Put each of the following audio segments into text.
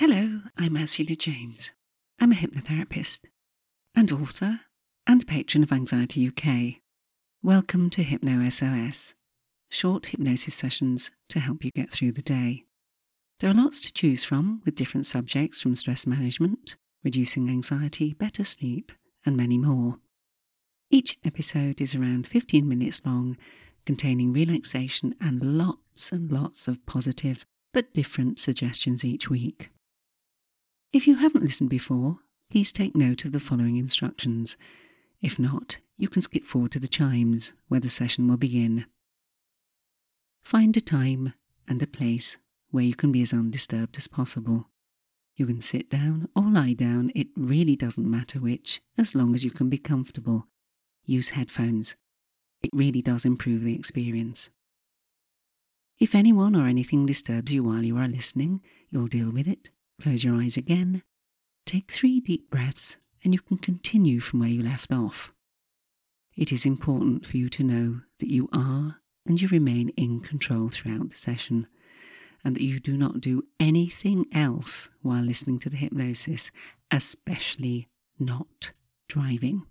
Hello, I'm Ursula James. I'm a hypnotherapist and author and patron of Anxiety UK. Welcome to Hypno SOS, short hypnosis sessions to help you get through the day. There are lots to choose from with different subjects from stress management, reducing anxiety, better sleep, and many more. Each episode is around 15 minutes long, containing relaxation and lots and lots of positive but different suggestions each week. If you haven't listened before, please take note of the following instructions. If not, you can skip forward to the chimes where the session will begin. Find a time and a place where you can be as undisturbed as possible. You can sit down or lie down, it really doesn't matter which, as long as you can be comfortable. Use headphones. It really does improve the experience. If anyone or anything disturbs you while you are listening, you'll deal with it Close your eyes again. Take three deep breaths and you can continue from where you left off. It is important for you to know that you are and you remain in control throughout the session and that you do not do anything else while listening to the hypnosis, especially not driving.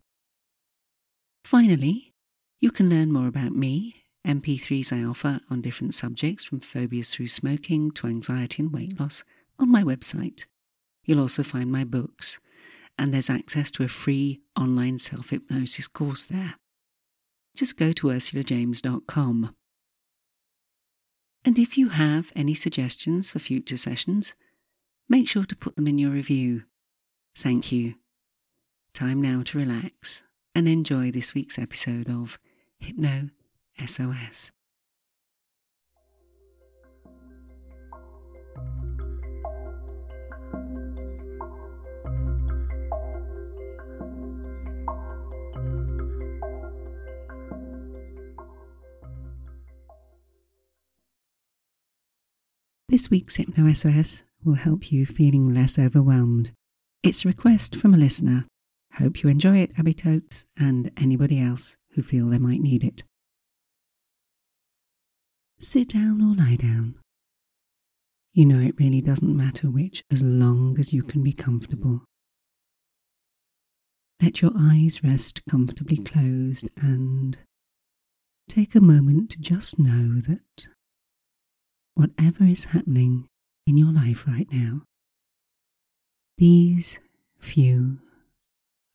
Finally, you can learn more about me, MP3s I offer on different subjects from phobias through smoking to anxiety and weight loss on my website. You'll also find my books, and there's access to a free online self hypnosis course there. Just go to ursulajames.com. And if you have any suggestions for future sessions, make sure to put them in your review. Thank you. Time now to relax and enjoy this week's episode of Hypno SOS. This week's Hypno SOS will help you feeling less overwhelmed. It's a request from a listener. Hope you enjoy it, Abby Totes, and anybody else who feel they might need it. Sit down or lie down. You know it really doesn't matter which as long as you can be comfortable. Let your eyes rest comfortably closed and take a moment to just know that whatever is happening in your life right now. These few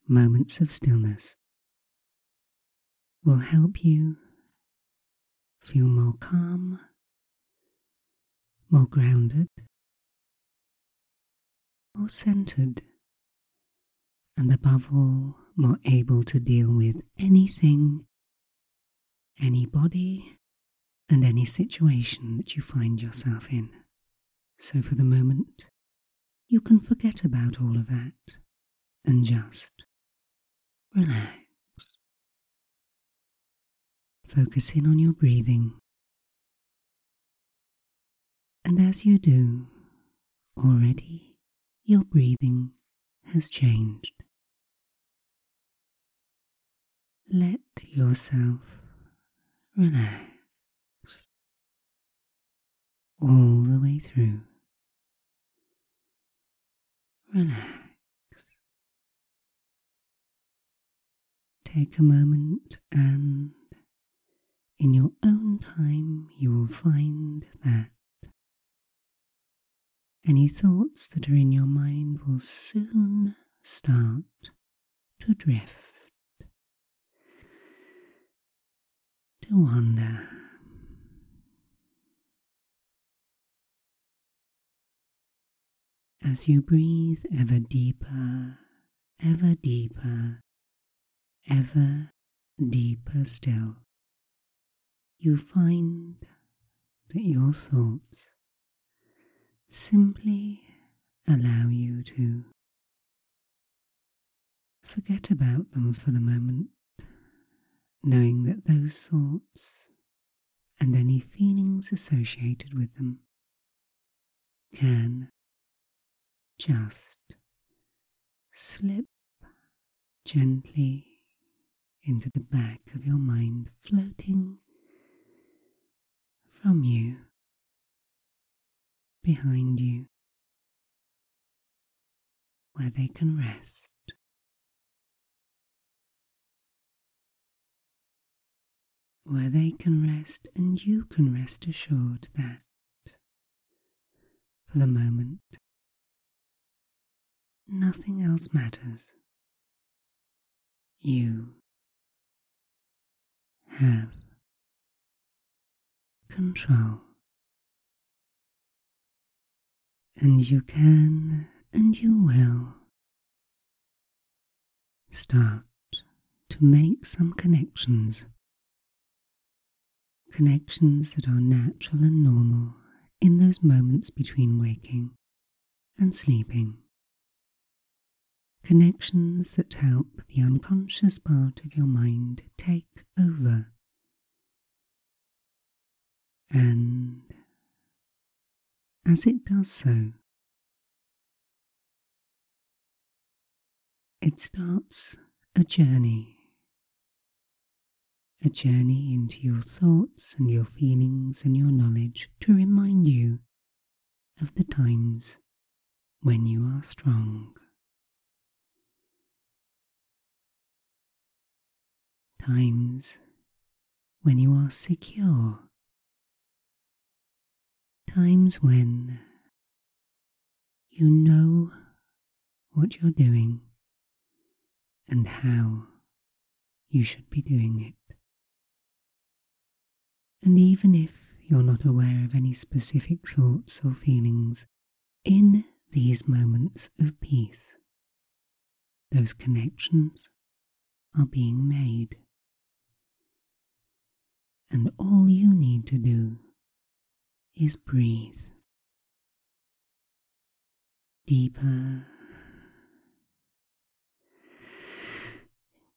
moments of stillness will help you feel more calm, more grounded, more centered, and above all, more able to deal with anything, anybody, and any situation that you find yourself in. So for the moment, you can forget about all of that and just relax. Focus in on your breathing. And as you do, already your breathing has changed. Let yourself relax all the way through. Relax. Take a moment and in your own time you will find that any thoughts that are in your mind will soon start to drift, to wander. As you breathe ever deeper, ever deeper, ever deeper still, you find that your thoughts simply allow you to forget about them for the moment, knowing that those thoughts and any feelings associated with them can just slip gently into the back of your mind, floating from you, behind you, where they can rest. Where they can rest, and you can rest assured that, for the moment, nothing else matters. You have control. And you can and you will start to make some connections. Connections that are natural and normal in those moments between waking and sleeping. Connections that help the unconscious part of your mind take over. And as it does so, it starts a journey. A journey into your thoughts and your feelings and your knowledge to remind you of the times when you are strong. Times when you are secure. Times when you know what you're doing and how you should be doing it. And even if you're not aware of any specific thoughts or feelings in these moments of peace, those connections are being made. And all you need to do is breathe. Deeper.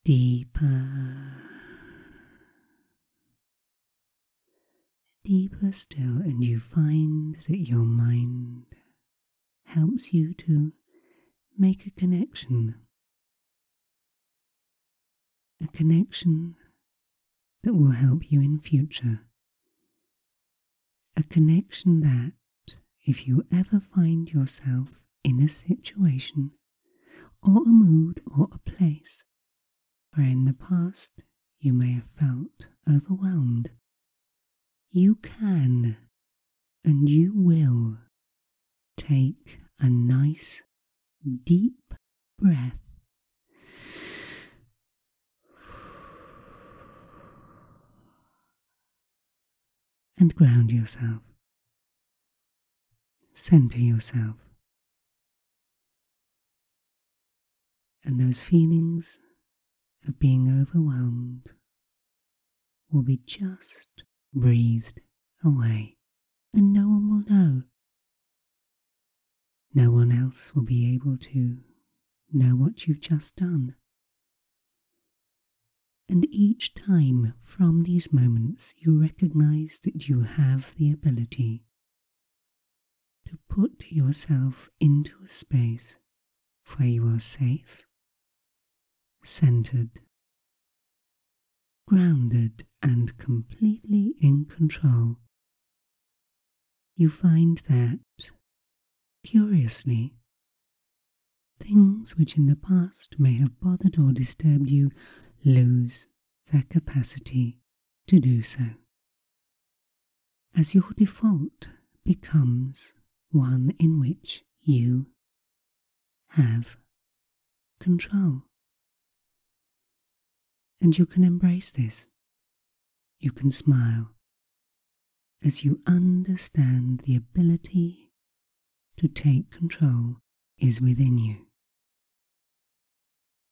Deeper, deeper still, and you find that your mind helps you to make a connection. A connection that will help you in future. A connection that, if you ever find yourself in a situation or a mood or a place where in the past you may have felt overwhelmed. You can and you will take a nice deep breath. And ground yourself. Center yourself. And those feelings of being overwhelmed will be just breathed away, and no one will know. No one else will be able to know what you've just done. And each time from these moments, you recognize that you have the ability to put yourself into a space where you are safe centered, grounded, and completely in control. You find that, curiously, things which in the past may have bothered or disturbed you lose their capacity to do so. As your default becomes one in which you have control. And you can embrace this. You can smile as you understand the ability to take control is within you.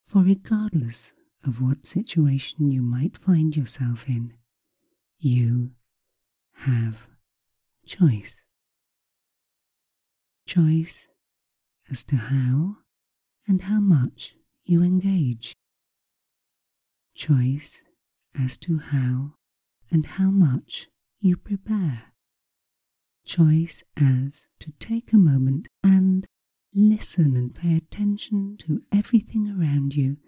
For regardless of what situation you might find yourself in, you have choice. Choice as to how and how much you engage choice as to how and how much you prepare, choice as to take a moment and listen and pay attention to everything around you,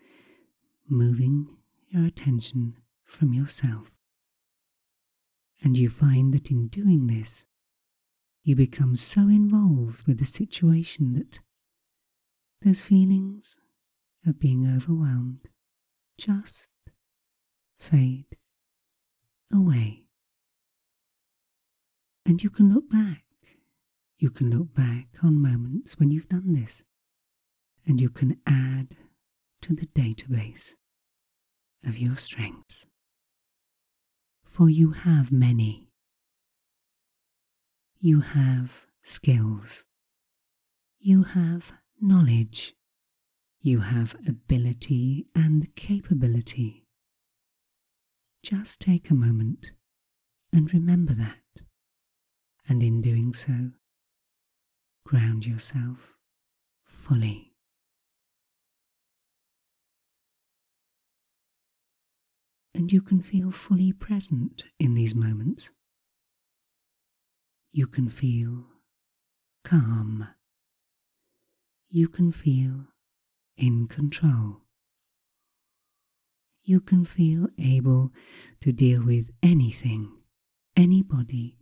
moving your attention from yourself. And you find that in doing this, you become so involved with the situation that those feelings of being overwhelmed just fade away. And you can look back. You can look back on moments when you've done this, and you can add to the database of your strengths. For you have many. You have skills. You have knowledge. You have ability and capability. Just take a moment and remember that. And in doing so, ground yourself fully. And you can feel fully present in these moments. You can feel calm. You can feel in control. You can feel able to deal with anything, anybody,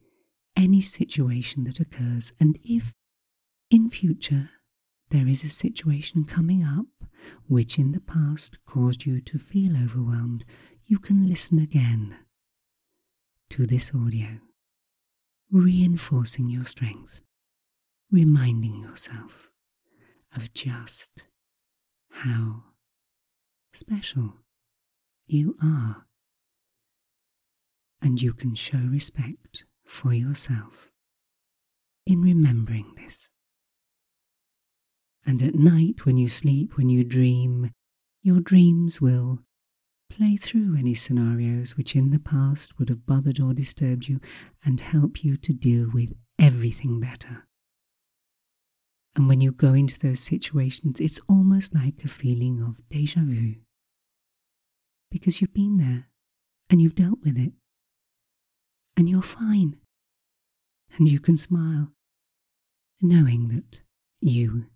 any situation that occurs. And if in future there is a situation coming up which in the past caused you to feel overwhelmed, you can listen again to this audio, reinforcing your strength, reminding yourself of just how special you are. And you can show respect for yourself in remembering this. And at night, when you sleep, when you dream, your dreams will play through any scenarios which in the past would have bothered or disturbed you and help you to deal with everything better. And when you go into those situations, it's almost like a feeling of deja vu. Because you've been there and you've dealt with it. And you're fine. And you can smile, knowing that you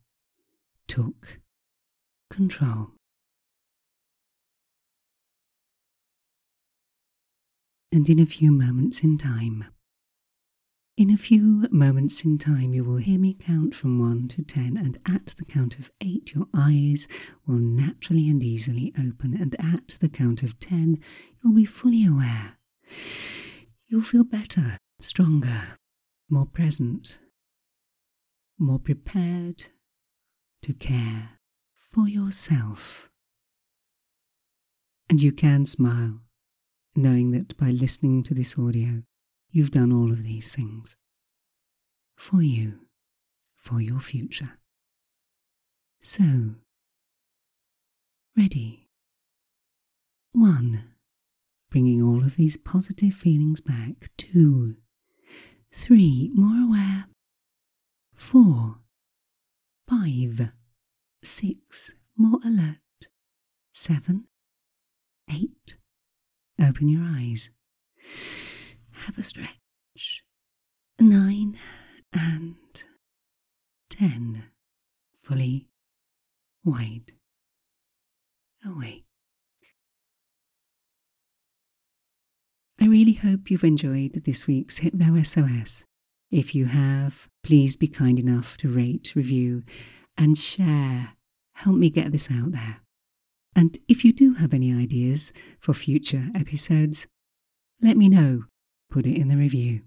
took control. And in a few moments in time, in a few moments in time, you will hear me count from 1 to 10, and at the count of 8, your eyes will naturally and easily open, and at the count of 10, you'll be fully aware. You'll feel better, stronger, more present, more prepared to care for yourself. And you can smile, knowing that by listening to this audio, You've done all of these things for you, for your future. So, ready. One, bringing all of these positive feelings back. Two, three, more aware. Four, five, six, more alert. Seven, eight, open your eyes have a stretch. Nine and ten, fully wide awake. I really hope you've enjoyed this week's Hypno SOS. If you have, please be kind enough to rate, review, and share. Help me get this out there. And if you do have any ideas for future episodes, let me know put it in the review.